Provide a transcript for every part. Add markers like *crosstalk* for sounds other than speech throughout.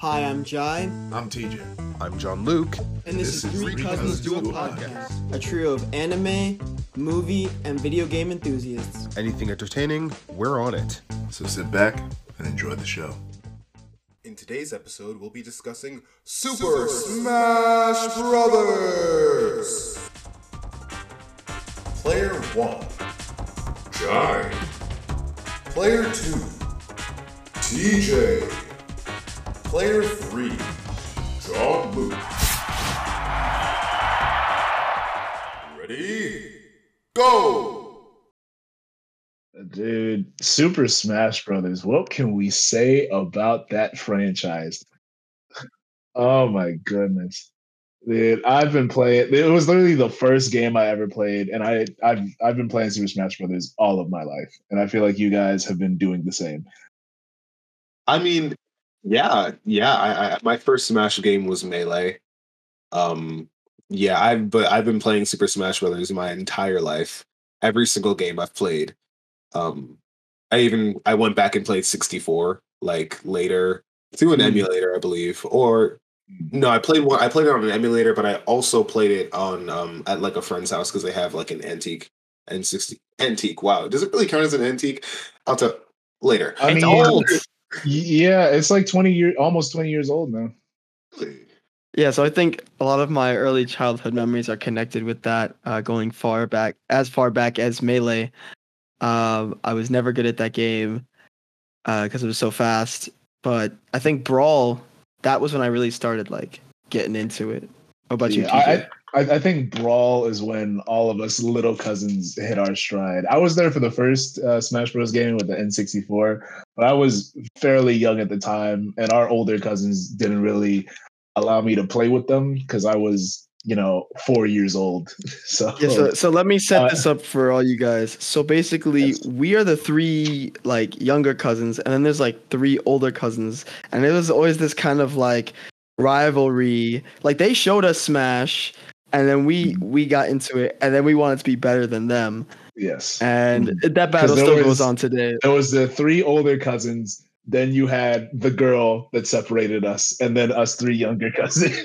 Hi, I'm Jai, I'm TJ. I'm John Luke. and this, is Three Cousins Do a Podcast, a trio of anime, movie, and video game enthusiasts. Anything entertaining, we're on it. So sit back and enjoy the show. In today's episode, we'll be discussing Super, Smash Brothers. Player 1 Jai. Player 2 TJ. Player 3 John Luke. Ready? Go! Dude, Super Smash Brothers. What can we say about that franchise? *laughs* Oh my goodness. Dude, I've been playing it was literally the first game I ever played, and I I've I've been playing Super Smash Brothers all of my life. And I feel like you guys have been doing the same. I mean, yeah, yeah. I, I my first Smash game was Melee. Um, yeah, I've but I've been playing Super Smash Brothers my entire life. Every single game I've played. Um, I even I went back and played 64 like later through an Mm. emulator, I believe, or no, I played one. I played it on an emulator, but I also played it on um at like a friend's house because they have like an antique N60 antique. Wow, does it really count as an antique? I'll tell later. I It's mean, old. Yeah, it's like 20 years almost 20 years old now. Yeah, so I think a lot of my early childhood memories are connected with that, uh, going far back, as far back as Melee. Um, I was never good at that game because it was so fast. But I think Brawl, that was when I really started like getting into it. What about you? Yeah, TJ? I, I, I think Brawl is when all of us little cousins hit our stride. I was there for the first uh, Smash Bros. game with the N64, but I was fairly young at the time, and our older cousins didn't really allow me to play with them because I was, you know, four years old. *laughs* So, Yeah, so, so let me set Uh, this up for all you guys. So basically, Yes. we are the three like younger cousins, and then there's like three older cousins, and it was always this kind of like rivalry. Like they showed us Smash, and then we Mm-hmm. we got into it, and then we wanted to be better than them, yes. and Mhm. that battle there still was- goes on today. There was the three older cousins. Then you had the girl that separated us, and then us three younger *laughs* cousins.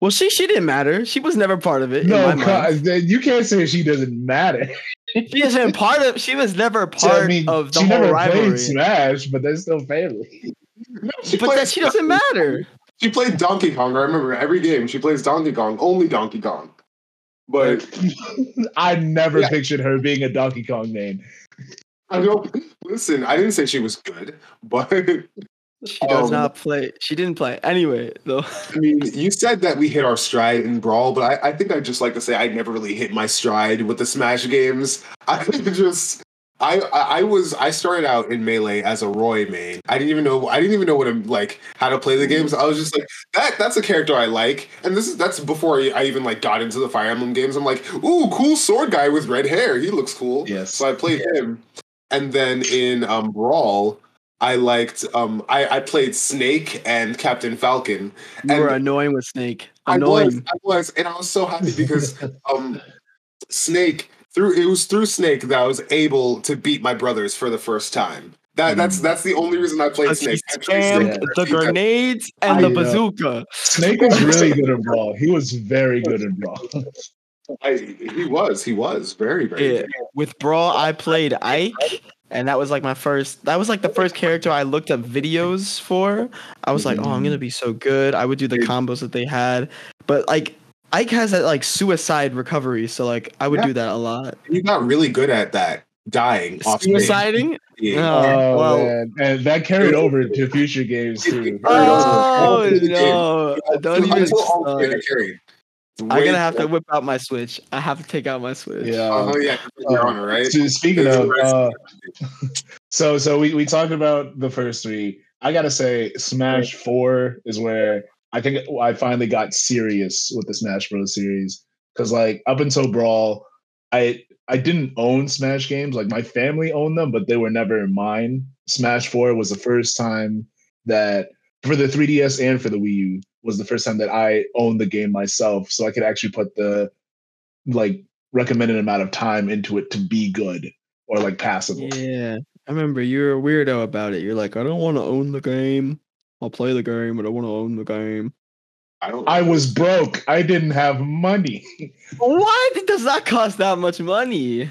Well, she she didn't matter. She was never part of it. in no, my mind. you can't say she doesn't matter. she isn't part of. She was never *laughs* So, part I mean, of the she whole never rivalry. played Smash, but they're still family. *laughs* No, But that she doesn't matter. She played Donkey Kong. I remember every game she plays Donkey Kong, only Donkey Kong. But *laughs* I never Yeah. pictured her being a Donkey Kong name. I don't listen. I didn't say she was good, but *laughs* She does Um, not play. She didn't play anyway, though. I mean, you said that we hit our stride in Brawl, but I, I think I'd just like to say I never really hit my stride with the Smash games. *laughs* I just. I, I I was I started out in melee as a Roy main. I didn't even know I didn't even know what I'm like how to play the games. I was just like that that's a character I like, and this is that's before I, I even like got into the Fire Emblem games. I'm like, ooh, cool sword guy with red hair. He looks cool. Yes. So I played him, and then in um, Brawl, I liked um, I, I played Snake and Captain Falcon. You And were annoying with Snake. I Annoying. was, I was, and I was so happy because *laughs* um, Snake through it was through Snake that I was able to beat my brothers for the first time. That that's mm. that's the only reason I played Because he Snake. Spammed Snake- the grenades and I the know. bazooka. Snake was really good in Brawl. He was very good in Brawl. *laughs* I, he was, he was very, very. Yeah. good. With Brawl, I played Ike, and that was like my first. That was like the first character I looked up videos for. I was like, oh, I'm gonna mm-hmm. be so good. I would do the combos that they had, but like Ike has that like suicide recovery, so like I would Yeah. do that a lot. He got really good at that, dying off stage. Suiciding? *laughs* Yeah. Oh, Oh, well. man. And that carried over to future games too. *laughs* Oh Play game. no! Don't even. Start. three get carried. I'm gonna have to whip out my Switch. I have to take out my Switch. Yeah. Oh yeah, Your Uh, Honor, right? So speaking of, uh, so so we we talked about the first three. I gotta say, Smash Four is where I think I finally got serious with the Smash Bros. series because like up until Brawl, I I didn't own Smash games. Like my family owned them, but they were never mine. Smash Four was the first time that for the 3DS and for the Wii U was the first time that I owned the game myself, so I could actually put the like recommended amount of time into it to be good or like passable. Yeah, I remember you were a weirdo about it. You're like, I don't want to own the game. I'll play the game, but I want to own the game. I don't. I was broke. I didn't have money. *laughs* What? It does that cost that much money.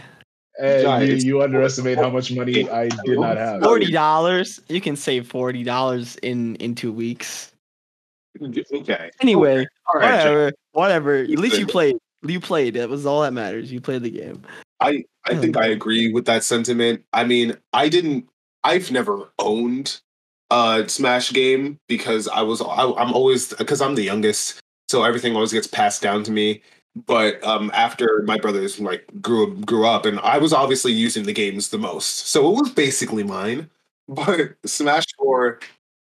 And John, you, you underestimate how much money I did not have. Forty dollars. You can save forty dollars in in two weeks. Okay. Anyway, All right. Jack. whatever, whatever. At least you played. You played. That was all that matters. You played the game. I I think oh. I agree with that sentiment. I mean, I didn't. I've never owned a Smash game because I was. I, I'm always because I'm the youngest, so everything always gets passed down to me. But um, after my brothers like grew grew up, and I was obviously using the games the most, so it was basically mine. *laughs* But Smash Four,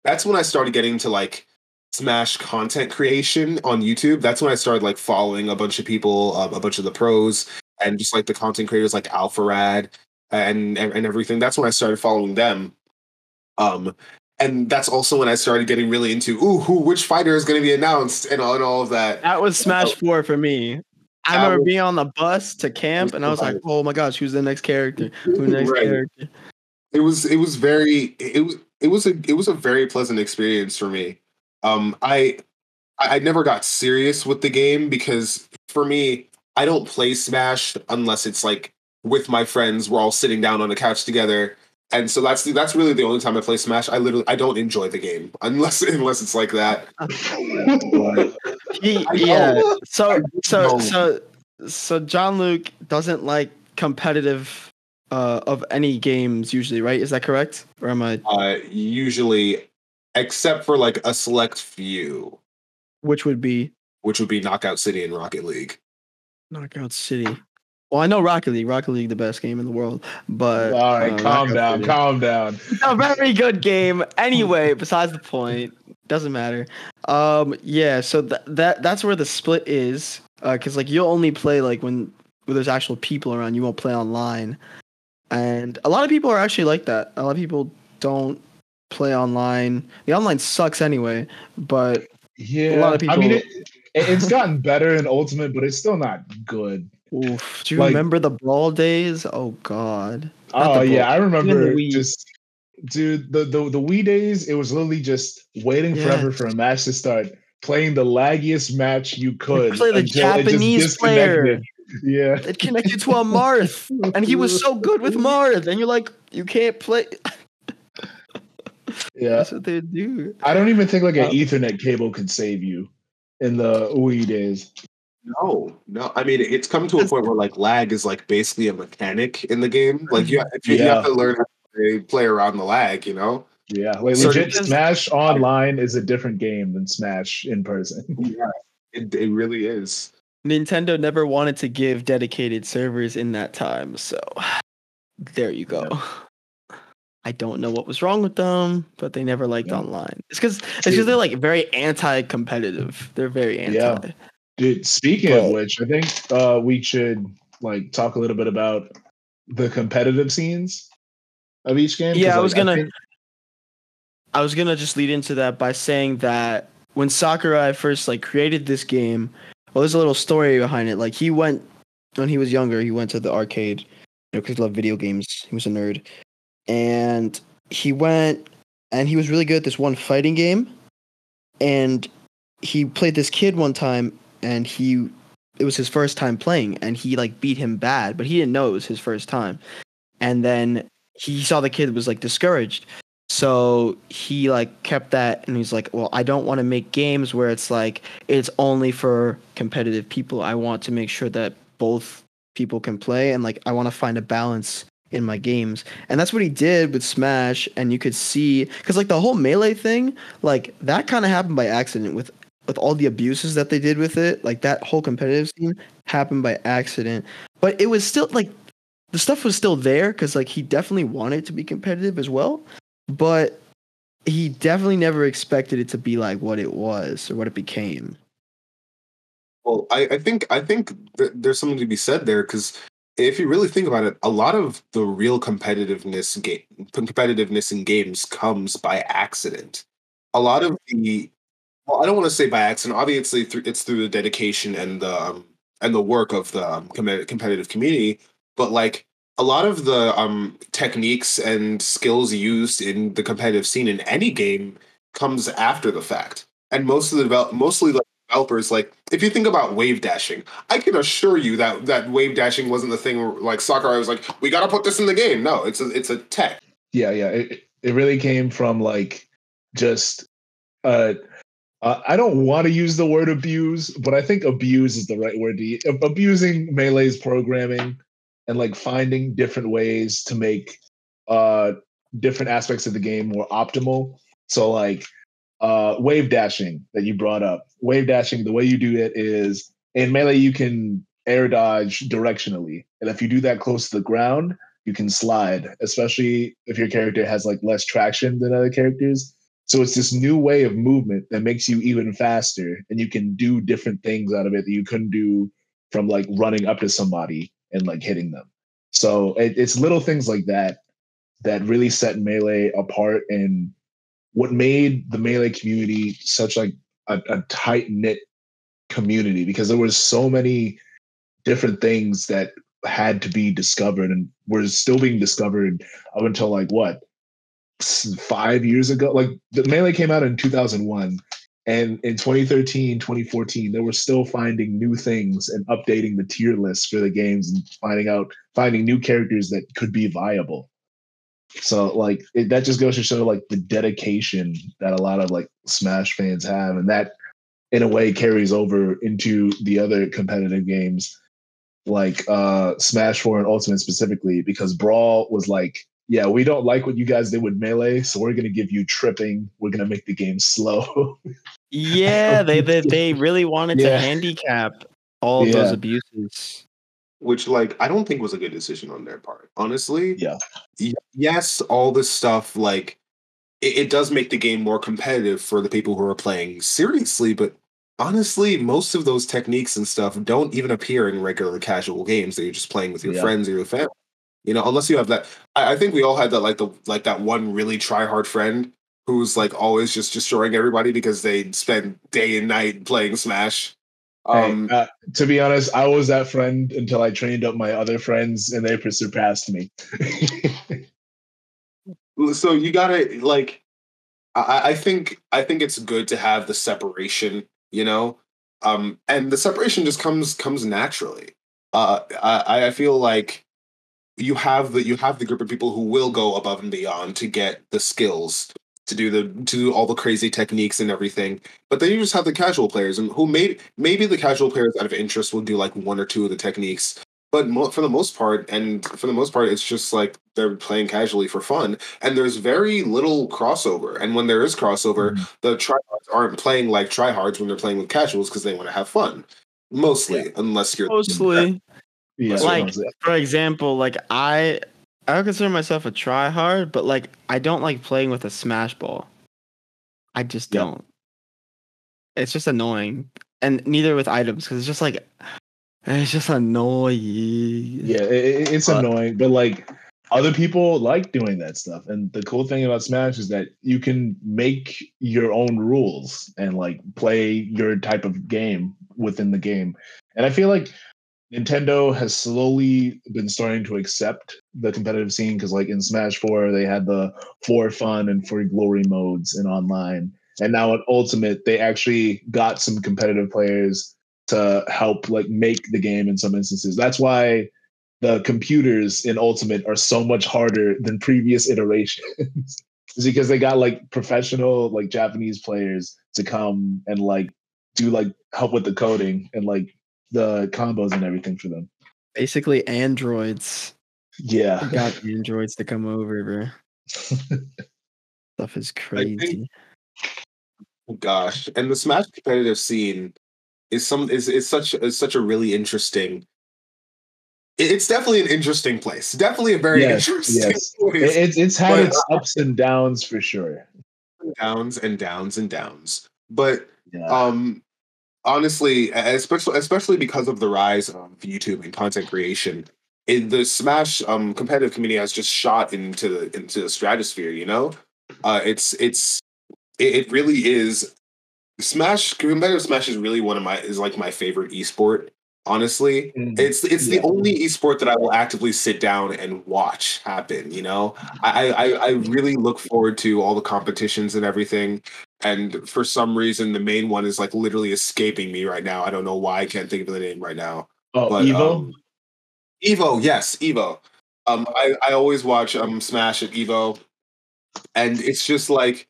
that's when I started getting to like Smash content creation on YouTube. That's when I started like following a bunch of people, uh, a bunch of the pros, and just like the content creators like Alpharad and and everything. That's when I started following them. Um, and that's also when I started getting really into ooh, who which fighter is going to be announced and all, and all of that. That was Smash Four for me. I That remember was- being on the bus to camp, and I was like, *laughs* "Oh my gosh, who's the next character? Who's the next Right. character?" It was it was very it was it was a it was a very pleasant experience for me. Um, I I I never got serious with the game because for me, I don't play Smash unless it's like with my friends. We're all sitting down on the couch together, and so that's that's really the only time I play Smash. I literally I don't enjoy the game *laughs* unless unless it's like that. He, yeah. So so so so John Luke doesn't like competitive uh of any games usually, right? Is that correct? Or am I Uh, usually, except for like a select few, which would be which would be Knockout City and Rocket League. Knockout City? Well, I know Rocket League. Rocket League, the best game in the world. But All right, uh, calm Knockout down, City- calm down. a very good game. Anyway, besides the point, doesn't matter. Um, yeah. So th- that that's where the split is. Uh, cause like you'll only play like when when there's actual people around. You won't play online, and a lot of people are actually like that. A lot of people don't play online. The online sucks anyway. But Yeah, a lot of people. I mean, it- it's gotten better in Ultimate, but it's still not good. Oof, do you Like- remember the brawl days? Oh God. Not Oh yeah, I remember just dude the, the the Wii days. It was literally just waiting Yeah. forever for a match to start, playing the laggiest match you could. play the until it just Japanese player. Yeah, It connected to a Marth, and he was so good with *laughs* Marth, and you're like, you can't play. *laughs* yeah. That's what they do. I don't even think like an Uh, Ethernet cable could save you in the Wii days. No, no. I mean, it's come to a point where like lag is like basically a mechanic in the game. Like you, have, you Yeah. have to learn how to play around the lag. You know. Yeah, like So legit, because- Smash Online is a different game than Smash in person. *laughs* Yeah, it, it really is. Nintendo never wanted to give dedicated servers in that time, so there you go. *laughs* I don't know what was wrong with them, but they never liked Yeah. online. It's because it's because they're like very anti-competitive. They're very anti. Yeah. Dude, speaking of which, I think uh, we should like talk a little bit about the competitive scenes of each game. Yeah, I was gonna- think- I was gonna just lead into that by saying that when Sakurai first like created this game, well, there's a little story behind it. Like he went when he was younger, he went to the arcade, you know, because he loved video games. He was a nerd, and he went and he was really good at this one fighting game, and he played this kid one time, and he it was his first time playing, and he like beat him bad, but he didn't know it was his first time, and then he saw the kid was like discouraged. So he like kept that and he's like well i don't want to make games where it's like it's only for competitive people. I want to make sure that both people can play and like i want to find a balance in my games. And that's what he did with smash and you could see because like the whole melee thing like that kind of happened by accident with with all the abuses that they did with it like that whole competitive scene happened by accident but it was still like the stuff was still there because like he definitely wanted to be competitive as well but he definitely never expected it to be like what it was or what it became. Well, I, I think I think th- there's something to be said there because if you really think about it, a lot of the real competitiveness game competitiveness in games comes by accident. A lot of the well, I don't want to say by accident. Obviously, it's through the dedication and the um, and the work of the um, competitive community. But like a lot of the um, techniques and skills used in the competitive scene in any game comes after the fact, and most of the develop, mostly like developers like if you think about wave dashing, I can assure you that that wave dashing wasn't the thing where, like I was like, we got to put this in the game. No, it's a it's a tech. Yeah, yeah. It it really came from like just uh uh, I don't want to use the word abuse, but I think abuse is the right word to. Abusing Melee's programming and like finding different ways to make uh different aspects of the game more optimal. So like uh wave dashing that you brought up. Wave dashing, the way you do it is in melee you can air dodge directionally. And if you do that close to the ground, you can slide, especially if your character has like less traction than other characters. So it's this new way of movement that makes you even faster and you can do different things out of it that you couldn't do from like running up to somebody and like hitting them. So it, it's little things like that that really set melee apart and what made the melee community such like a, a tight knit community because there was so many different things that had to be discovered and were still being discovered up until like what five years ago like the melee came out in 2001 and in 2013 2014 they were still finding new things and updating the tier list for the games and finding out finding new characters that could be viable. So like it, that just goes to show like the dedication that a lot of like smash fans have and that in a way carries over into the other competitive games like uh smash 4 and ultimate specifically because brawl was like yeah, we don't like what you guys did with melee, so we're gonna give you tripping. We're gonna make the game slow. *laughs* yeah, they, they they really wanted yeah. to handicap all yeah. those abuses. Which, like, I don't think was a good decision on their part. Honestly, yeah. Yes, all this stuff, like, it, it does make the game more competitive for the people who are playing seriously, but honestly, most of those techniques and stuff don't even appear in regular casual games that you're just playing with your yeah. friends or your family. You know, unless you have that. I, I think we all had that like the like that one really try hard friend who's like always just destroying everybody because they spend day and night playing Smash. Um, hey, uh, to be honest, I was that friend until I trained up my other friends and they surpassed me. *laughs* so you gotta like, I, I think I think it's good to have the separation, you know, um, and the separation just comes comes naturally. Uh, I I feel like you have the you have the group of people who will go above and beyond to get the skills to do the to do all the crazy techniques and everything. But then you just have the casual players, and who may maybe the casual players out of interest will do like one or two of the techniques. But mo- for the most part, and for the most part, it's just like they're playing casually for fun, and there's very little crossover. And when there is crossover, mm-hmm. the tryhards aren't playing like tryhards when they're playing with casuals because they want to have fun. Mostly, yeah. unless you're mostly. Yeah. Like for example, like I I don't consider myself a try hard, but like I don't like playing with a smash ball. I just yep. don't. It's just annoying. And neither with items because it's just like it's just annoying. Yeah, it, it's but, annoying, but like other people like doing that stuff. And the cool thing about Smash is that you can make your own rules and like play your type of game within the game. And I feel like Nintendo has slowly been starting to accept the competitive scene because, like in Smash 4, they had the for fun and for glory modes in online. And now at Ultimate, they actually got some competitive players to help like make the game in some instances. That's why the computers in Ultimate are so much harder than previous iterations. is *laughs* because they got like professional like Japanese players to come and like do like help with the coding and like the combos and everything for them. Basically, androids. Yeah, we got androids to come over, bro. *laughs* Stuff is crazy. Think, oh gosh, and the Smash competitive scene is some is is such is such a really interesting. It's definitely an interesting place. Definitely a very yes, interesting yes. *laughs* place. It's it's had but, its uh, ups and downs for sure. Downs and downs and downs, but yeah. um honestly, especially especially because of the rise of YouTube and content creation, in the Smash um, competitive community has just shot into the into the stratosphere. You know, uh, it's it's it, it really is. Smash competitive Smash is really one of my is like my favorite esport. Honestly, mm it's it's yeah. the only esport that I will actively sit down and watch happen. You know, I, I I really look forward to all the competitions and everything. And for some reason the main one is like literally escaping me right now. I don't know why I can't think of the name right now. Oh, But, Evo. um, Evo, yes, Evo. Um, I, I always watch um Smash at Evo, and it's just like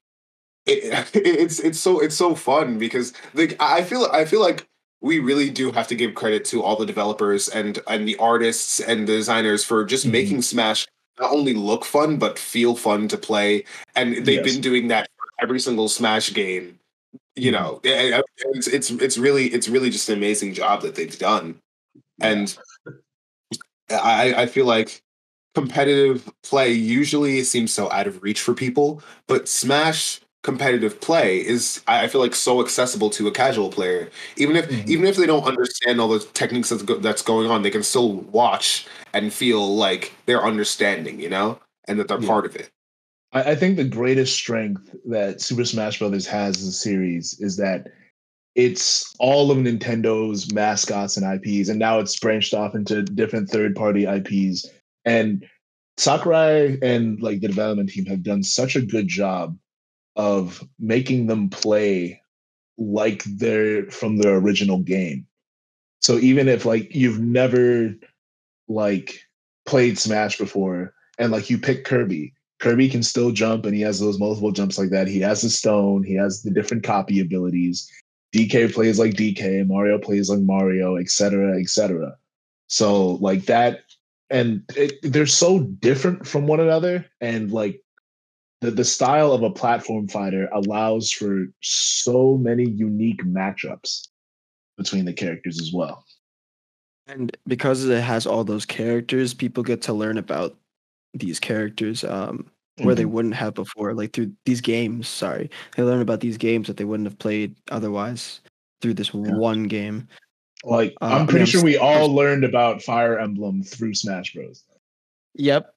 it, *laughs* it's it's so it's so fun because like I feel I feel like we really do have to give credit to all the developers and and the artists and the designers for just Mhm. making Smash not only look fun but feel fun to play, and they've Yes. been doing that every single Smash game. You Mhm. know, it's it's it's really it's really just an amazing job that they've done, and I I feel like competitive play usually seems so out of reach for people, but Smash competitive play is I feel like so accessible to a casual player. Even if Mhm. even if they don't understand all the techniques that's go- that's going on, they can still watch and feel like they're understanding, you know, and that they're Yeah. part of it. I, I think the greatest strength that Super Smash Brothers has as a series is that it's all of Nintendo's mascots and IPs, and now it's branched off into different third-party IPs. And Sakurai and like the development team have done such a good job of making them play like they're from their original game. So even if like you've never like played Smash before and like you pick Kirby, Kirby can still jump and he has those multiple jumps like that. He has the stone, he has the different copy abilities. DK plays like DK, Mario plays like Mario, etc., etc. So like that and it, they're so different from one another and like the, the style of a platform fighter allows for so many unique matchups between the characters as well. And because it has all those characters, people get to learn about these characters um, where they wouldn't have before, like through these games. Sorry, they learn about these games that they wouldn't have played otherwise through this one game. Like Uh, I I'm pretty I'm sure we all learned about Fire Emblem through Smash Bros. Yep.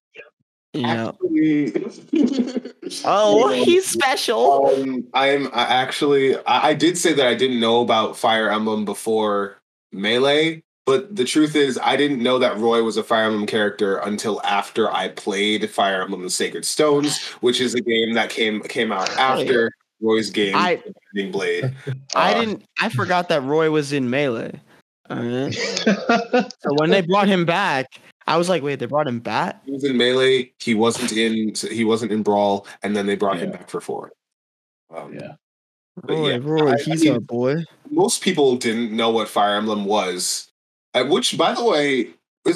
Yeah. Actually, Oh, Um, *laughs* he's special. Um, I'm I actually I, I did say that I didn't know about Fire Emblem before Melee, but the truth is I didn't know that Roy was a Fire Emblem character until after I played Fire Emblem: The Sacred Stones, which is a game that came came out after Roy's game, I- Binding Blade. I Uh, didn't. I forgot that Roy was in Melee. Alright. So when they brought him back, I was like, "Wait, they brought him back?" He was in Melee. He wasn't in. He wasn't in Brawl, and then they brought him back for four. Um, yeah. Roy, yeah, Roy, I- I he's mean- our boy. most people didn't know what Fire Emblem was. Uh, Which, by the way,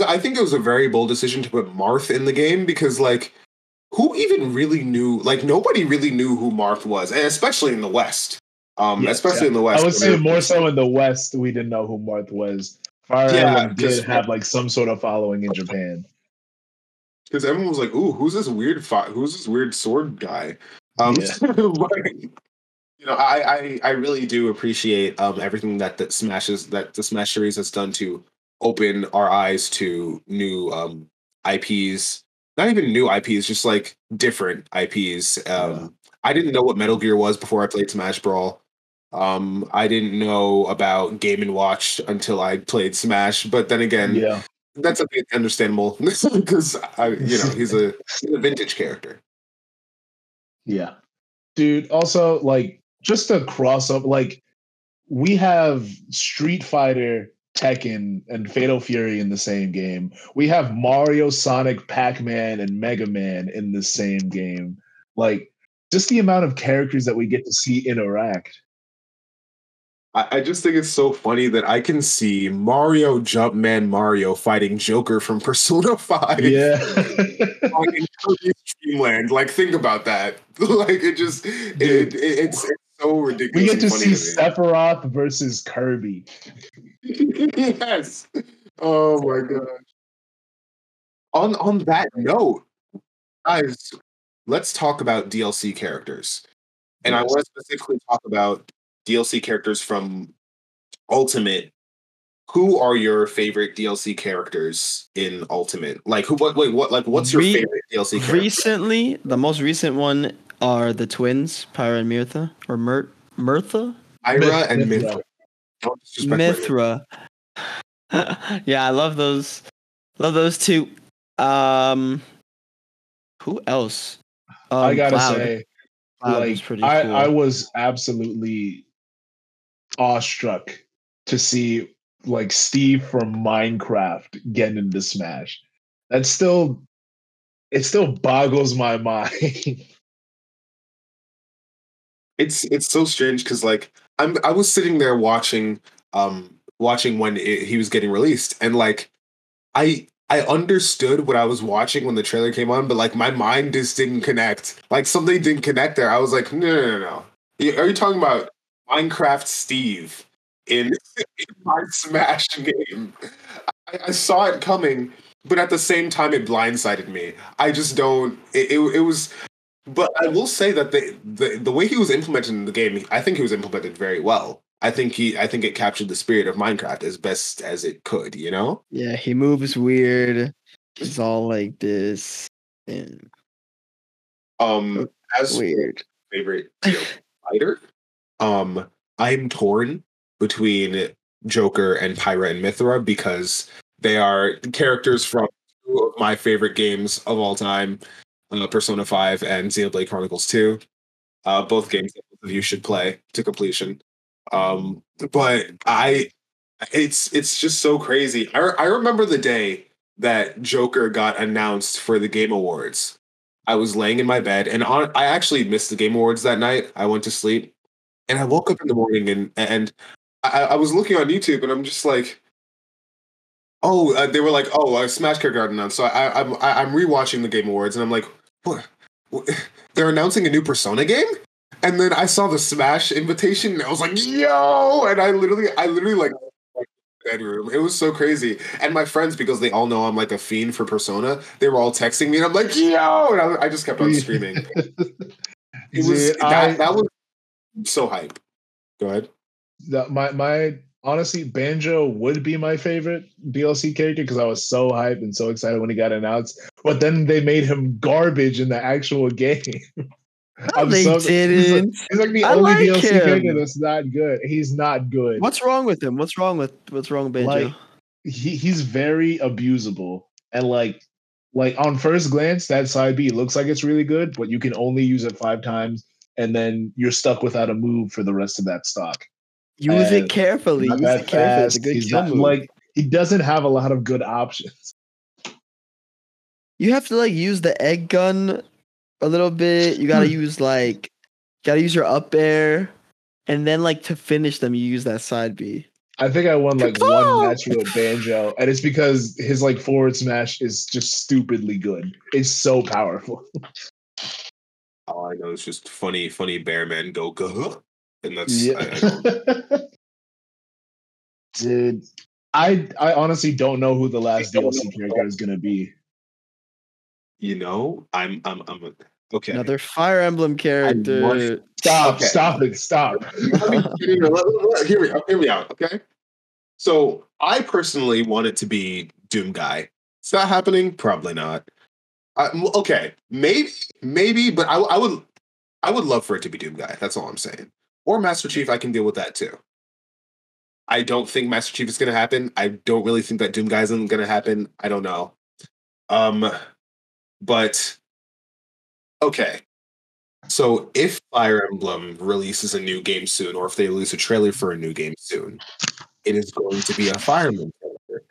I think it was a very bold decision to put Marth in the game because, like, who even really knew? Like, nobody really knew who Marth was, and especially in the West. Um, Yes, especially yeah. in the West. I would say more so in the West, we didn't know who Marth was. Fire Yeah, Emblem did have like some sort of following in Japan. because everyone was like, "Ooh, who's this weird? Fi- who's this weird sword guy?" Um, Yeah. *laughs* you know, I, I I really do appreciate um everything that that smashes that the Smash series has done to open our eyes to new um IPs. Not even new IPs, just like different IPs. Um, Yeah. I didn't know what Metal Gear was before I played Smash Brawl. Um, I didn't know about Game and Watch until I played Smash. But then again, yeah. that's a bit understandable *laughs* because I, you know, he's a *laughs* he's a vintage character. Yeah. Dude, also like just a cross up like we have Street Fighter, Tekken, and Fatal Fury in the same game. We have Mario, Sonic, Pac-Man, and Mega Man in the same game. Like just the amount of characters that we get to see interact. I, just think it's so funny that I can see Mario Jumpman Mario fighting Joker from *laughs* Persona Five. Yeah. like in Dreamland. Like, think about that. *laughs* like, it just it, it, it's, it's so ridiculous. we get to see Sephiroth versus Kirby. *laughs* yes. Oh my god. On on that note, guys, let's talk about DLC characters. And I want to specifically talk about DLC characters from Ultimate. Who are your favorite DLC characters in Ultimate? Like who what wait what like what's your Re- favorite DLC character? Recently, the most recent one are the twins, Pyra and Mirtha, or Mir- Mirtha, Ira and Myth- Mythra. Don't disrespect my- Mythra. *laughs* yeah, I love those. Love those two. Um, who else? Um, I gotta Cloud. say, Cloud like was pretty I, cool. I was absolutely awestruck to see like Steve from Minecraft getting into Smash. That still it still boggles my *laughs* mind. It's it's so strange because like I'm I was sitting there watching um watching when it, he was getting released and like I I understood what I was watching when the trailer came on, but like my mind just didn't connect. Like something didn't connect there. I was like, no, no, no, no. Are you talking about Minecraft Steve in, *laughs* in my Smash game? I, I saw it coming, but at the same time, it blindsided me. I just don't. It, it, it was. But I will say that the, the the way he was implemented in the game, I think he was implemented very well. I think he, I think it captured the spirit of Minecraft as best as it could. You know. yeah, he moves weird. He's all like this and Um, as weird. favorite *laughs* you know, fighter, um, I'm torn between Joker and Pyra and Mythra because they are characters from two of my favorite games of all time, uh, Persona 5 and Xenoblade Chronicles 2. Uh, both games both you should play to completion. Um, but I, it's it's just so crazy. I I remember the day that Joker got announced for the Game Awards. I was laying in my bed, and on, I actually missed the Game Awards that night. I went to sleep, and I woke up in the morning, and and I, I was looking on YouTube, and I'm just like, oh, uh, they were like, oh, uh, Smash character got announced. So I, I'm I, I'm rewatching the Game Awards, and I'm like, what? what? They're announcing a new Persona game. And then I saw the Smash invitation, and I was like, "Yo!" And I literally, I literally like bedroom. It was so crazy. And my friends, because they all know I'm like a fiend for Persona, they were all texting me, and I'm like, "Yo!" And I, I just kept on screaming. *laughs* It was Dude, that, I- that was so hype. Go ahead. the, my my honestly, Banjo would be my favorite DLC character because I was so hyped and so excited when he got announced. But then they made him garbage in the actual *laughs* game. No, they He's like, didn't. he's like the I only like DLC him. character that's not good. He's not good. What's wrong with him? What's wrong with what's wrong with Banjo? Like, he he's very abusable and like like on first glance that side B looks like it's really good, but you can only use it five times and then you're stuck without a move for the rest of that stock. Use it carefully. Not Use it carefully. It's a good He's kill not- move. like he doesn't have a lot of good options. you have to like use the egg gun a little bit. You gotta *laughs* use like gotta use your up air. And then like to finish them, you use that side B. I think I won like one match with Banjo, and it's because his like forward smash is just stupidly good. It's so powerful. All I know is just funny, funny bear man go go, and that's I, I don't- *laughs* Dude, I I honestly don't know who the last DLC character is gonna be. you know, I'm I'm I'm a, okay. Another Fire Emblem character. Stop! Okay. Stop it! Stop! Hear me, out. hear me out, okay? So I personally want it to be Doom Guy. Is that happening? Probably not. I, m- okay, maybe, maybe, but I, I would, I would love for it to be Doom Guy. That's all I'm saying. Or Master Chief. I can deal with that too. I don't think Master Chief is going to happen. I don't really think that Doom Guy isn't going to happen. I don't know. Um, but okay. So if Fire Emblem releases a new game soon, or if they release a trailer for a new game soon, it is going to be a Fire Emblem character.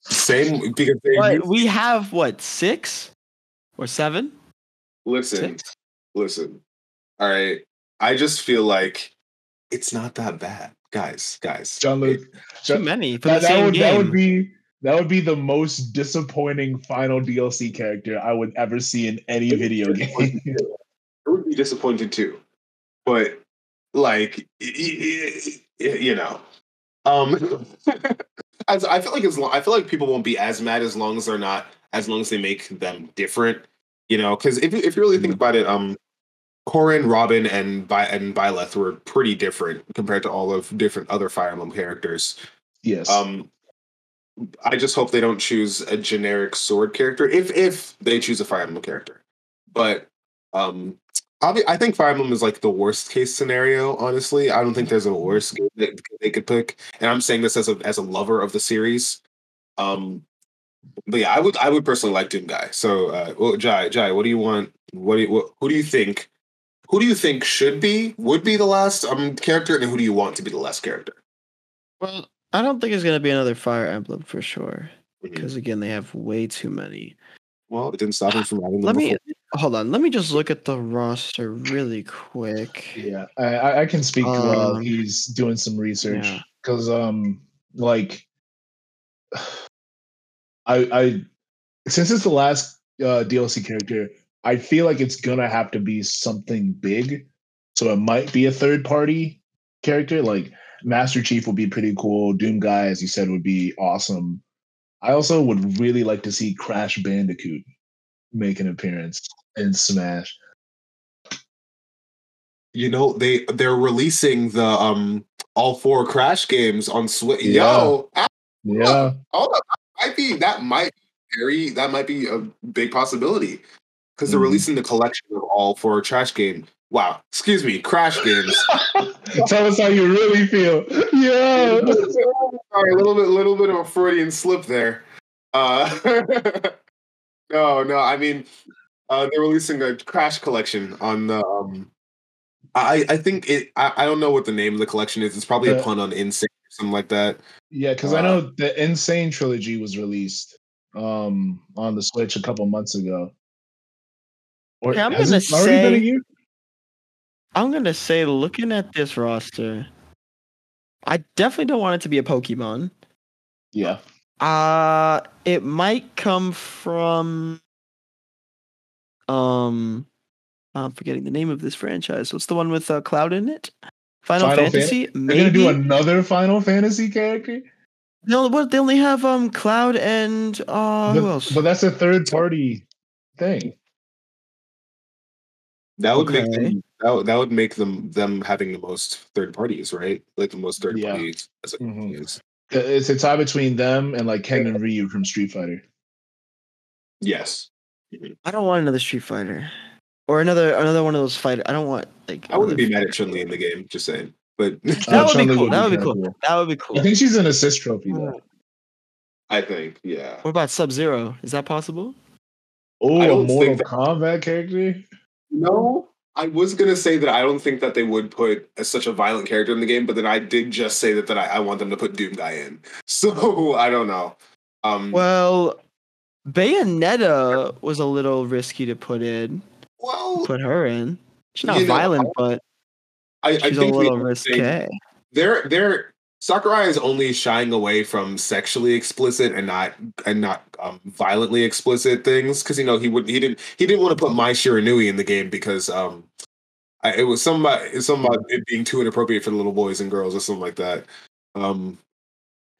Same because we have what six or seven? listen, Six? listen. All right, I just feel like it's not that bad, guys. Guys, John Luke. Too many for That, the that same would game. that would be that would be the most disappointing final DLC character I would ever see in any video game. I *laughs* would be disappointed too. But like you know, um, *laughs* as I feel like as long, I feel like people won't be as mad as long as they're not as long as they make them different. You know, because if you- if you really think about it, um, Corrin, Robin, and Bi- and Byleth were pretty different compared to all of different other Fire Emblem characters. yes. Um, I just hope they don't choose a generic sword character if if they choose a Fire Emblem character. But um, I think Fire Emblem is like the worst case scenario. Honestly, I don't think there's a worse game that they could pick. And I'm saying this as a as a lover of the series. Um, but yeah, I would I would personally like Doom Guy. So, uh, well, Jai, Jai, what do you want? What do you, what, who do you think who do you think should be would be the last um character, and who do you want to be the last character? Well, I don't think it's gonna be another Fire Emblem for sure. Because again, they have way too many. Well, it didn't stop him from having them Let me before. hold on. Let me just look at the roster really quick. Yeah, I, I I can speak while Um, he's doing some research yeah. because um like *sighs* I I since it's the last uh, DLC character, I feel like it's gonna have to be something big. So it might be a third party character. Like Master Chief would be pretty cool. Doom Guy, as you said, would be awesome. I also would really like to see Crash Bandicoot make an appearance in Smash. You know, they they're releasing the um all four Crash games on Switch. Yeah. Yo, ah, Yeah. hold up, that might be that might be very that might be a big possibility because they're Mhm. releasing the collection of all four Trash game. Wow, excuse me, Crash games. *laughs* Tell us how you really feel. Yeah. *laughs* Sorry, a little bit, little bit of a Freudian slip there. Uh, *laughs* no, no, I mean, uh, they're releasing a Crash collection on the. Um, I, I think it. I, I don't know what the name of the collection is. It's probably a pun on insane or something like that. Yeah, because I Uh, know the N. Sane trilogy was released um on the Switch a couple months ago. Or Yeah, I'm gonna it already been a say-? I'm gonna say, looking at this roster, I definitely don't want it to be a Pokemon. Yeah. Uh it might come from um I'm forgetting the name of this franchise. What's the one with uh, Cloud in it? Final, Final Fan- Fantasy? They're gonna do another Final Fantasy character? no, what they only have um Cloud and uh who else? But that's a third party thing. That would make them, that, that would make them them having the most third parties, right? Like the most third Yeah. parties. As a Mhm. Uh, It's a tie between them and like Ken and Ryu from Street Fighter. Yes, I don't want another Street Fighter. Or another another one of those fighter. I don't want like I wouldn't be mad at Chun Li in the game. Just saying, but *laughs* That Uh, would be Chun-Li cool. That would be kinda cool. That would be cool. I think she's an assist trophy though. I think yeah. What about Sub Zero? Is that possible? Oh, I a don't Mortal think that- Kombat character? No, I was gonna say that I don't think that they would put a, such a violent character in the game, but then I did just say that that I, I want them to put Doom Guy in. *laughs* So I don't know. Um, Well, Bayonetta was a little risky to put in. well, Put her in. She's not You know, violent, but I, I she's a little risky. They're they're Sakurai is only shying away from sexually explicit and not and not um, violently explicit things because you know he wouldn't he didn't he didn't want to put Mai Shiranui in the game because um I, it was some about it's some about it being too inappropriate for the little boys and girls or something like that. Um,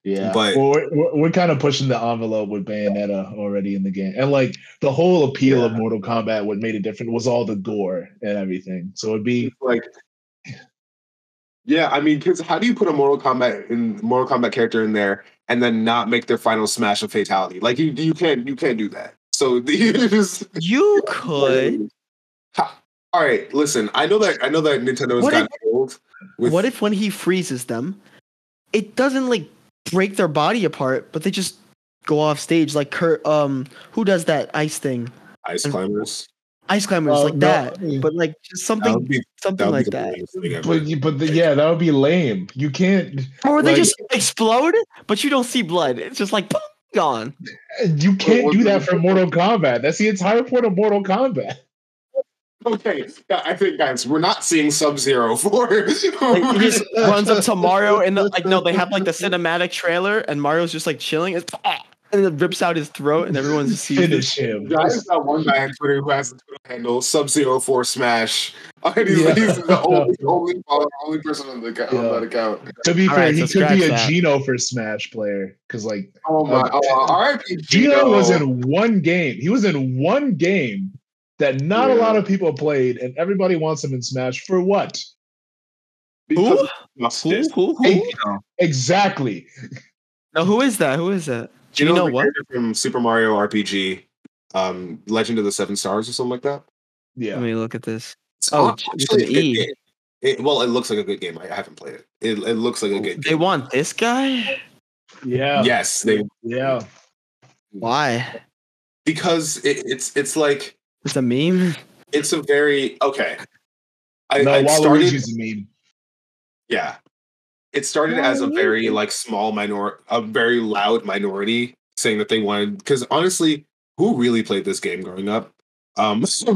Yeah, But- well, we're, we're, we're kind of pushing the envelope with Bayonetta already in the game, and like the whole appeal of Mortal Kombat, what made it different was all the gore and everything. So it'd be like yeah i mean because how do you put a mortal kombat in mortal kombat character in there and then not make their final smash a fatality like you you can't you can't do that so *laughs* you just You *laughs* could. Ha- all right listen i know that i know that nintendo has What gotten old with What if when he freezes them, it doesn't like break their body apart, but they just go off stage like Kurt? Um, who does that ice thing? ice climbers Ice climbers Oh, like no, that, but like just something, be, something like that. funniest thing ever. but, you- but the, yeah, that would be lame. You can't Or they like- just explode, but you don't see blood. It's just like boom, gone. you can't do that for Mortal Kombat. That's the entire point of Mortal Kombat. okay i think guys we're not seeing sub zero for *laughs* Like, he just *laughs* runs up to Mario and the, like no, they have like the cinematic trailer and Mario's just like chilling it's, ah, and it rips out his throat and everyone *laughs* just sees it. Finish him. just that one guy on Twitter who has the Twitter handle Sub Zero Four Smash. *laughs* And he's, Yeah. he's the only *laughs* only follower, only person on, the, account- on Yeah. that account. To be All fair, right, he so could be a that. Geno for Smash player because like Oh my! Uh, Oh, R.I.P. Geno was in one game. He was in one game that not a lot of people played, and everybody wants him in Smash for what? Who? Who? Who? Who? Exactly. Now, who is that? Who is that? Do you Geno's know the what? from Super Mario RPG, um, Legend of the Seven Stars, or something like that. Yeah. Let me look at this. It's Oh, actually with an a good E. game. It, well, it looks like a good game. I, I haven't played it. It, it looks like a good game. They game. want this guy? Yeah. Yes, they Yeah. Why? because it, it's it's like It's a meme. it's a very okay. I, no, I started, Waluigi's a meme. yeah, it started as a very like small minor, a very loud minority saying that they wanted. Because honestly, who really played this game growing up? Um, *laughs*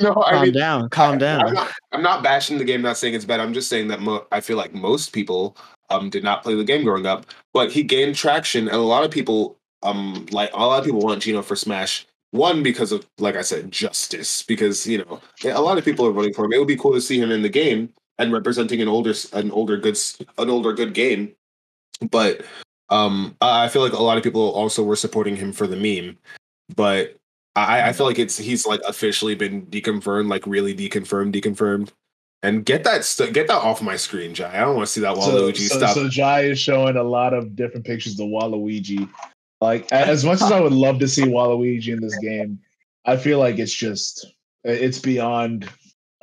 no, I calm mean, down, calm I'm down. not, I'm not bashing the game, not saying it's bad. I'm just saying that mo- I feel like most people um did not play the game growing up, but he gained traction, and a lot of people um like a lot of people want Geno for Smash. One because of like I said, justice. Because you know a lot of people are voting for him. It would be cool to see him in the game and representing an older an older good an older good game. But um I feel like a lot of people also were supporting him for the meme. But I, I feel like it's he's like officially been deconfirmed, like really deconfirmed, deconfirmed. And get that st- get that off my screen, Jai. I don't want to see that So, Waluigi so, stuff. so Jai is showing a lot of different pictures of Waluigi. Like as much as I would love to see Waluigi in this game, I feel like it's just it's beyond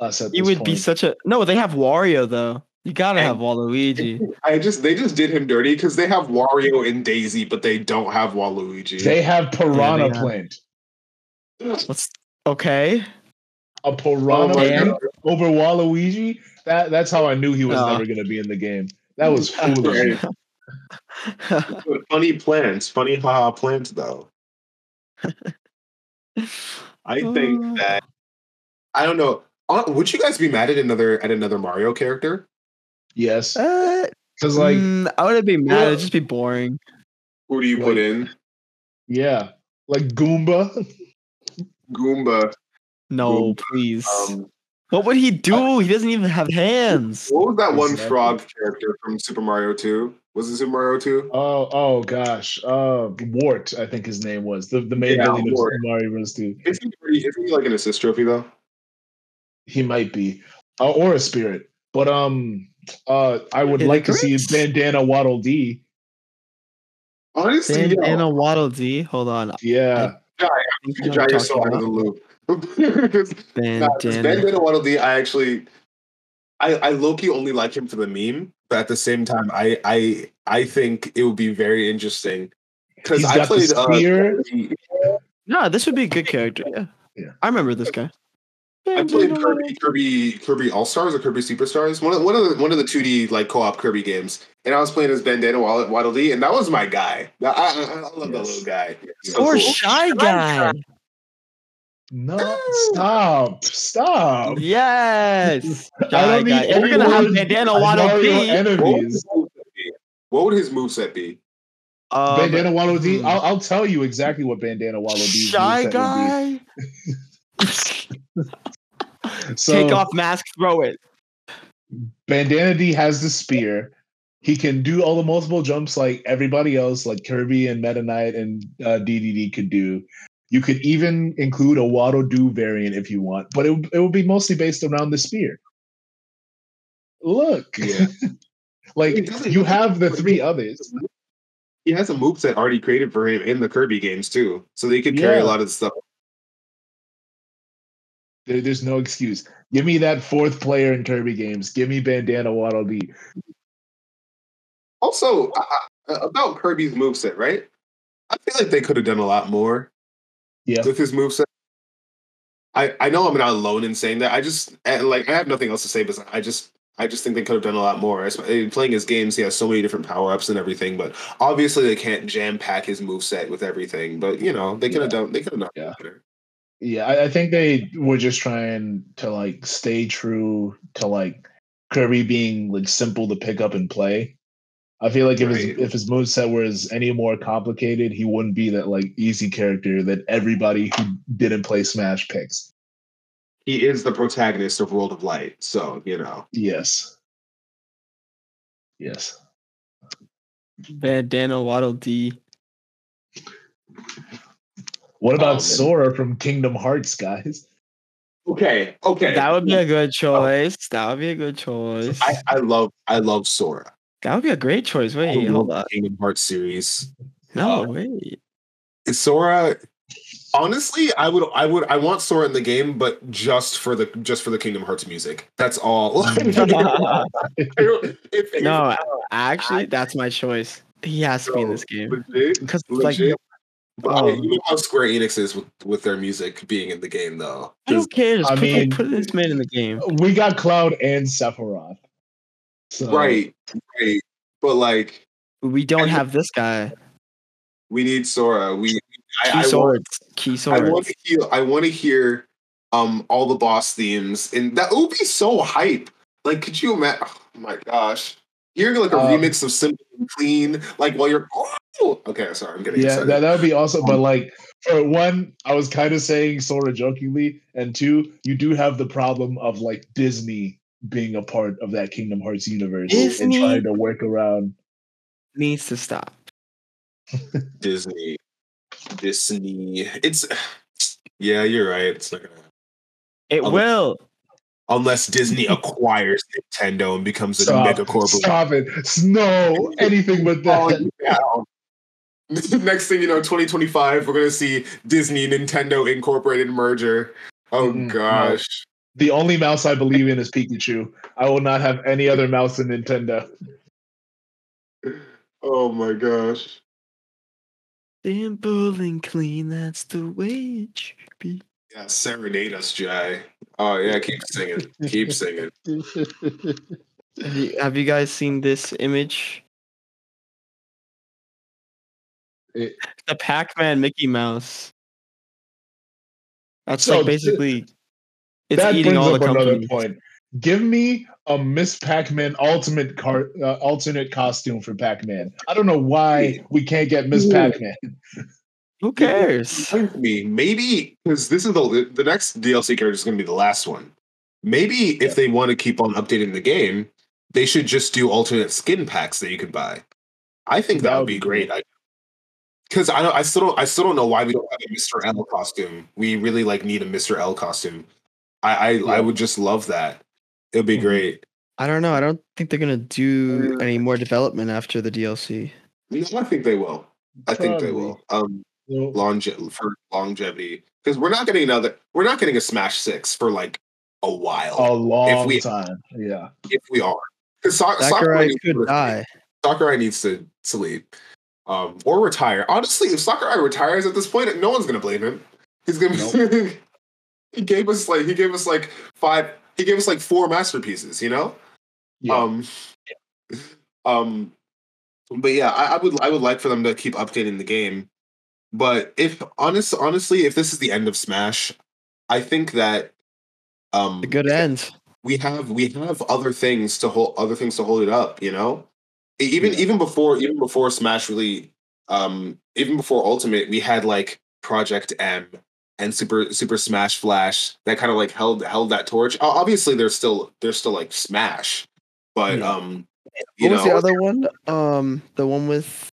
us at You this would be such a no. They have Wario though. You gotta And- have Waluigi. *laughs* I just they just did him dirty because they have Wario and Daisy, but they don't have Waluigi. They have Piranha Yeah, they have- Plant. What's okay? A Piranha Oh Plant over Waluigi. That that's how I knew he was No. never going to be in the game. That was *laughs* foolish. *laughs* funny plants, funny haha plants though. I think Oh. that I don't know. Uh, Would you guys be mad at another at another Mario character? yes, Uh, because like mm, I wouldn't be mad. It'd just be boring. Who do you put in? yeah, like Goomba. Goomba. No, Goomba. please. Um, what would he do? He doesn't even have hands. what was that one Exactly. frog character from Super Mario 2? Was it Super Mario 2? Oh, oh gosh, uh, Wart. I think his name was the the main Yeah, villain of Super Mario Bros. Two. Is he, pretty, is he like an assist trophy though? He might be, uh, or a spirit. But um, uh, I would Yeah, like to see Greats. Bandana Waddle Dee. Honestly, yo, Bandana Waddle Dee. Hold on. Yeah, I think I know you're you're so talking out of the about. loop. *laughs* Nah, Bandana. Bandana Waddle Dee, I actually, I, I low-key only like him for the meme, but at the same time, I I I think it would be very interesting because I got the played. Uh, spear. No, this would be a good character. Yeah. Yeah. I remember this guy. I played Kirby, Kirby, Kirby All Stars or Kirby Superstars. One of one of the one of the two D like co op Kirby games, and I was playing as Bandana Waddle Waddle Dee, and that was my guy. I, I, I love that little guy. So Or cool. shy guy. no, stop, stop. Yes. *laughs* I Shy don't guy. need If we're gonna have Bandana Mario Waddle Dee, enemies. What would his moveset be? um, Bandana Waddle Dee. hmm. I'll, I'll tell you exactly what Bandana Waddle Dee. shy guy. *laughs* *laughs* *laughs* So, Take off mask, throw it. Bandana Dee has the spear. He can do all the multiple jumps like everybody else, like Kirby and Meta Knight and uh, DDD could do. You could even include a Waddle Doo variant if you want, but it, would- it would be mostly based around the spear. Look, Yeah. *laughs* like you have the three others. He has a moveset already created for him in the Kirby games too, so they could carry Yeah. a lot of the stuff. There, there's no excuse. Give me that fourth player in Kirby games. Give me Bandana Waddle Dee. Also, uh, about Kirby's moveset, right? I feel like they could have done a lot more Yeah. with his moveset. I I know I'm not alone in saying that. I just and, like I have nothing else to say, but I just I just think they could have done a lot more. Playing his games, he has so many different power ups and everything, but obviously they can't jam pack his moveset with everything. But you know they could have done they could have done Yeah. better. Yeah, I, I think they were just trying to like stay true to like Kirby being like simple to pick up and play. I feel like if his if his moveset was any more complicated, he wouldn't be that like easy character that everybody who didn't play Smash picks. He is the protagonist of World of Light, so you know. Yes. Yes. Bandana Waddle Dee. What about Um, Sora from Kingdom Hearts, guys? Okay, okay. That would be a good choice. That would be a good choice. I, I love I love Sora. That would be a great choice. I Wait, love hold the. Kingdom Hearts series. No, uh, wait. Sora honestly i would i would i want sora in the game but just for the just for the kingdom hearts music that's all *laughs* *laughs* If- if- No, actually, that's my choice. He has to be in this game legit, because like legit. I- Um, you know how Square Enix is with, with their music being in the game, though. I don't care. Just I put, mean- put this man in the game. We got Cloud and Sephiroth. So, Right, right. But like, We don't have this guy. we need Sora. We Key I, I want, swords. I want to hear. I want to hear um all the boss themes, and that would be so hype. Like, could you imagine? Oh my gosh, hearing like a Um, remix of Simple and Clean, like while you're. Oh, okay, sorry, I'm getting Yeah, excited. that, that would be awesome. But like, for one, I was kind of saying sort of jokingly, and two, you do have the problem of like Disney being a part of that Kingdom Hearts universe and trying to work around. Needs to stop. *laughs* Disney, Disney. It's yeah, you're right. It's not gonna It Um, will. unless Disney *laughs* acquires Nintendo and becomes a Stop, mega corporation. stop it. No, anything but that. Oh, yeah. *laughs* Next thing you know, 2025, we're gonna see Disney Nintendo Incorporated merger. Oh Mm, no. gosh. The only mouse I believe in is Pikachu. I will not have any other mouse in Nintendo. Oh my gosh. Simple and clean. That's the way it should be. Yeah, serenade us, Jai. Oh yeah, keep singing. keep singing. Have you, have you guys seen this image? It- the Pac-Man Mickey Mouse. That's So like th- basically it's that eating brings all up the another point. Give me a Miss Pac-Man ultimate car, uh, alternate costume for Pac-Man. I don't know why we can't get Miss Pac-Man. Who cares? Remind Me, maybe because this is the the next DLC character is gonna be the last one. Maybe if they want to keep on updating the game, they should just do alternate skin packs that you could buy. I think that, That would would be be great. Because I don't, I still don't, I still don't know why we don't have a Mr. L costume. We really like need a Mr. L costume. I, I, I would just love that. It would be Mhm. great. I don't know. I don't think they're gonna do any more development after the DLC. No, I think they will. I think they will. Um, Well, longe- for longevity because we're not getting another. We're not getting a Smash Six for like a while. a long if we- time. Yeah. if we are. Because so- Sakurai needs could die. Sakurai needs to sleep. Um, or retire. Honestly, if Sakurai retires at this point, no one's gonna blame him. He's gonna be *laughs* he gave us like he gave us like five he gave us like four masterpieces, you know? Yeah. Um um but yeah, I, I would I would like for them to keep updating the game. But if honest honestly, if this is the end of Smash, I think that um A good end. we have we have other things to hold other things to hold it up you know even Yeah. even before even before smash really um even before ultimate we had like project m and super super smash flash that kind of like held held that torch obviously there's still there's still like smash but Yeah. um you What was know the other one? Um, the one with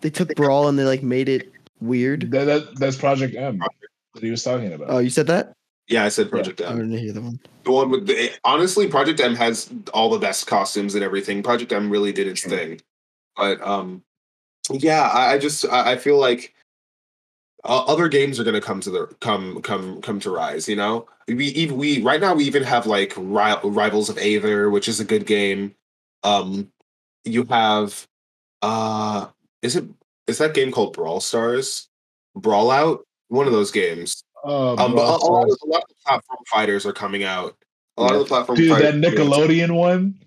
they took Brawl and they like made it weird. That, that, that's Project M that he was talking about. Oh, you said that? Yeah i said project I m didn't hear the one. the one with the honestly project m has all the best costumes and everything. Project m really did its thing. But um yeah i, I just I, I feel like uh, other games are going to come to the come come come to rise you know? We even we right now we even have like Ri- rivals of aether which is a good game. Um you have uh is it is that game called brawl stars? Brawlout? One of those games Uh, um, but a, a lot of, a lot of the platform fighters are coming out. A lot of the platform Dude, that fighters. Nickelodeon one.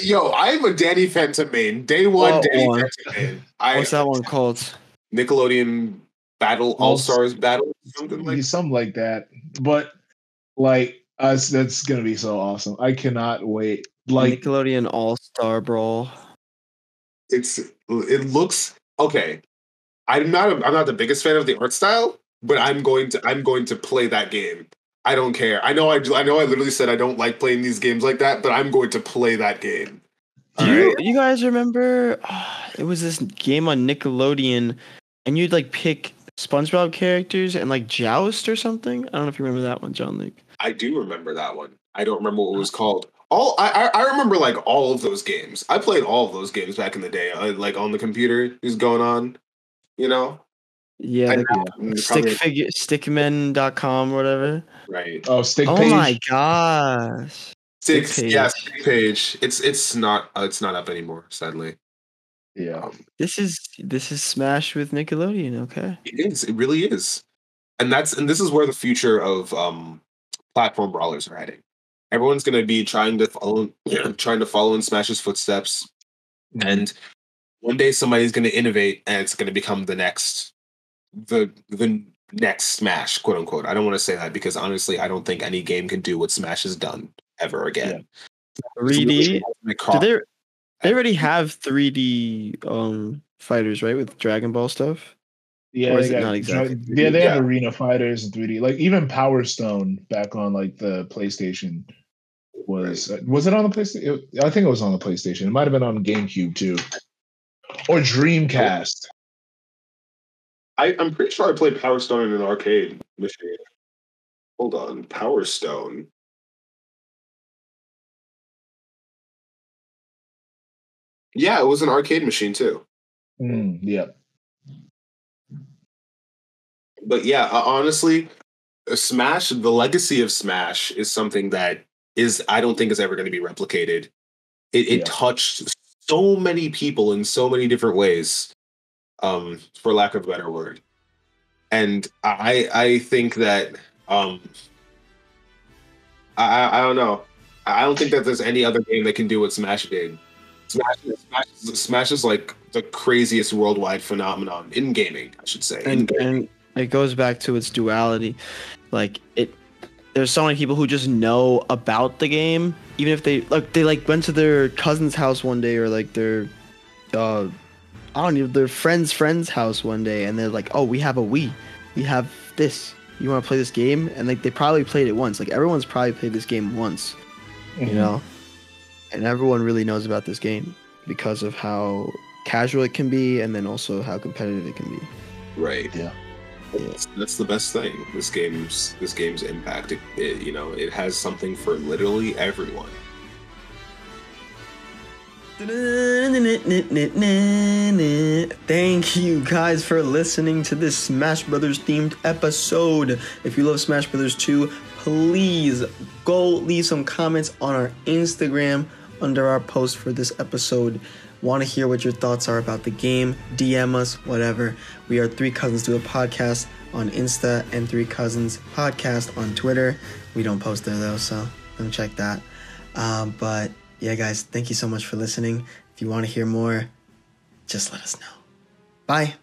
Yo, I'm a Danny Phantom main. Day one, What Danny one? Phantom main. *laughs* I What's that one called? Nickelodeon Battle All- All Stars Battle, something like. Something like that. But like us, that's gonna be so awesome. I cannot wait. Like Nickelodeon All Star Brawl. It's it looks okay. I'm not a, I'm not the biggest fan of the art style, but I'm going to I'm going to play that game. I don't care. I know I I know I literally said I don't like playing these games like that, but I'm going to play that game. Do you right? you guys remember? *sighs* it was this game on Nickelodeon, and you'd like pick SpongeBob characters and like joust or something. I don't know if you remember that one, John Luke. I do remember that one. I don't remember what it was called. All I, I remember like all of those games. I played all of those games back in the day, uh, like on the computer. Who's going on? You know, Yeah, I the know, stick probably- figure stickmen.com or whatever. right? oh, stick Oh page. my gosh. Six, Stick yeah, page. Stick page. It's it's not uh, it's not up anymore, sadly. Yeah. Um, This is this is Smash with Nickelodeon. Okay. it is. It really is. And that's and this is where the future of um platform brawlers are heading. Everyone's going to be trying to follow *clears throat* trying to follow in Smash's footsteps, and one day somebody's going to innovate, and it's going to become the next the the next Smash, quote unquote. I don't want to say that because honestly, I don't think any game can do what Smash has done ever again. 3D. Ultimate Do they they already have 3D um fighters, right? With Dragon Ball stuff. Yeah, Or is they it got, not exactly yeah, they Yeah. have arena fighters in 3D. Like even Power Stone back on like the PlayStation was uh, was it on the PlayStation? I think it was on the PlayStation. It might have been on GameCube too, or Dreamcast. I, I'm pretty sure I played Power Stone in an arcade machine. Hold on, Power Stone. Yeah, it was an arcade machine too. Mm, yeah, But yeah, uh, honestly, uh, Smash, the legacy of Smash is something that is I don't think is ever going to be replicated. It, it Yeah. touched so many people in so many different ways, um, for lack of a better word. And I I think that um, I I- don't know. I don't think that there's any other game that can do what Smash did. Smash, Smash, Smash is like the craziest worldwide phenomenon in gaming, I should say. And and it goes back to its duality like it there's so many people who just know about the game even if they like they like went to their cousin's house one day or like their uh i don't know their friend's friend's house one day and they're like oh we have a wii we have this you want to play this game and like they probably played it once like everyone's probably played this game once Mhm. you know and everyone really knows about this game because of how casual it can be and then also how competitive it can be Right. Yeah. That's, that's the best thing. This game's this game's impact. It, it, you know, it has something for literally everyone. Thank you guys for listening to this Smash Brothers themed episode. If you love Smash Brothers 2, please go leave some comments on our Instagram under our post for this episode. Want to hear what your thoughts are about the game? DM us, whatever. We are Three Cousins Do a Podcast on Insta and Three Cousins Podcast on Twitter. We don't post there though, so don't check that. Um, but yeah, guys, thank you so much for listening. If you want to hear more, just let us know. Bye.